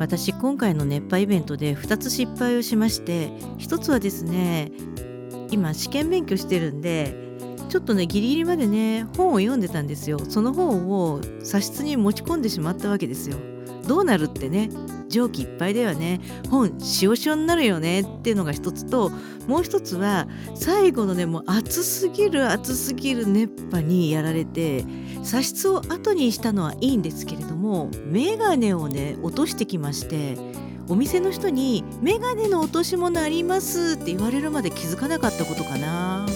私今回の熱波イベントで2つ失敗をしまして1つはですね今試験勉強してるんでちょっとねギリギリまでね本を読んでたんですよ。その本を茶室に持ち込んでしまったわけですよ。どうなるってね蒸気いっぱいではね本塩塩になるよねっていうのが一つともう一つは最後のねもう暑すぎる暑すぎる熱波にやられて茶室を後にしたのはいいんですけれども眼鏡をね落としてきましてお店の人に「眼鏡の落とし物あります」って言われるまで気づかなかったことかな。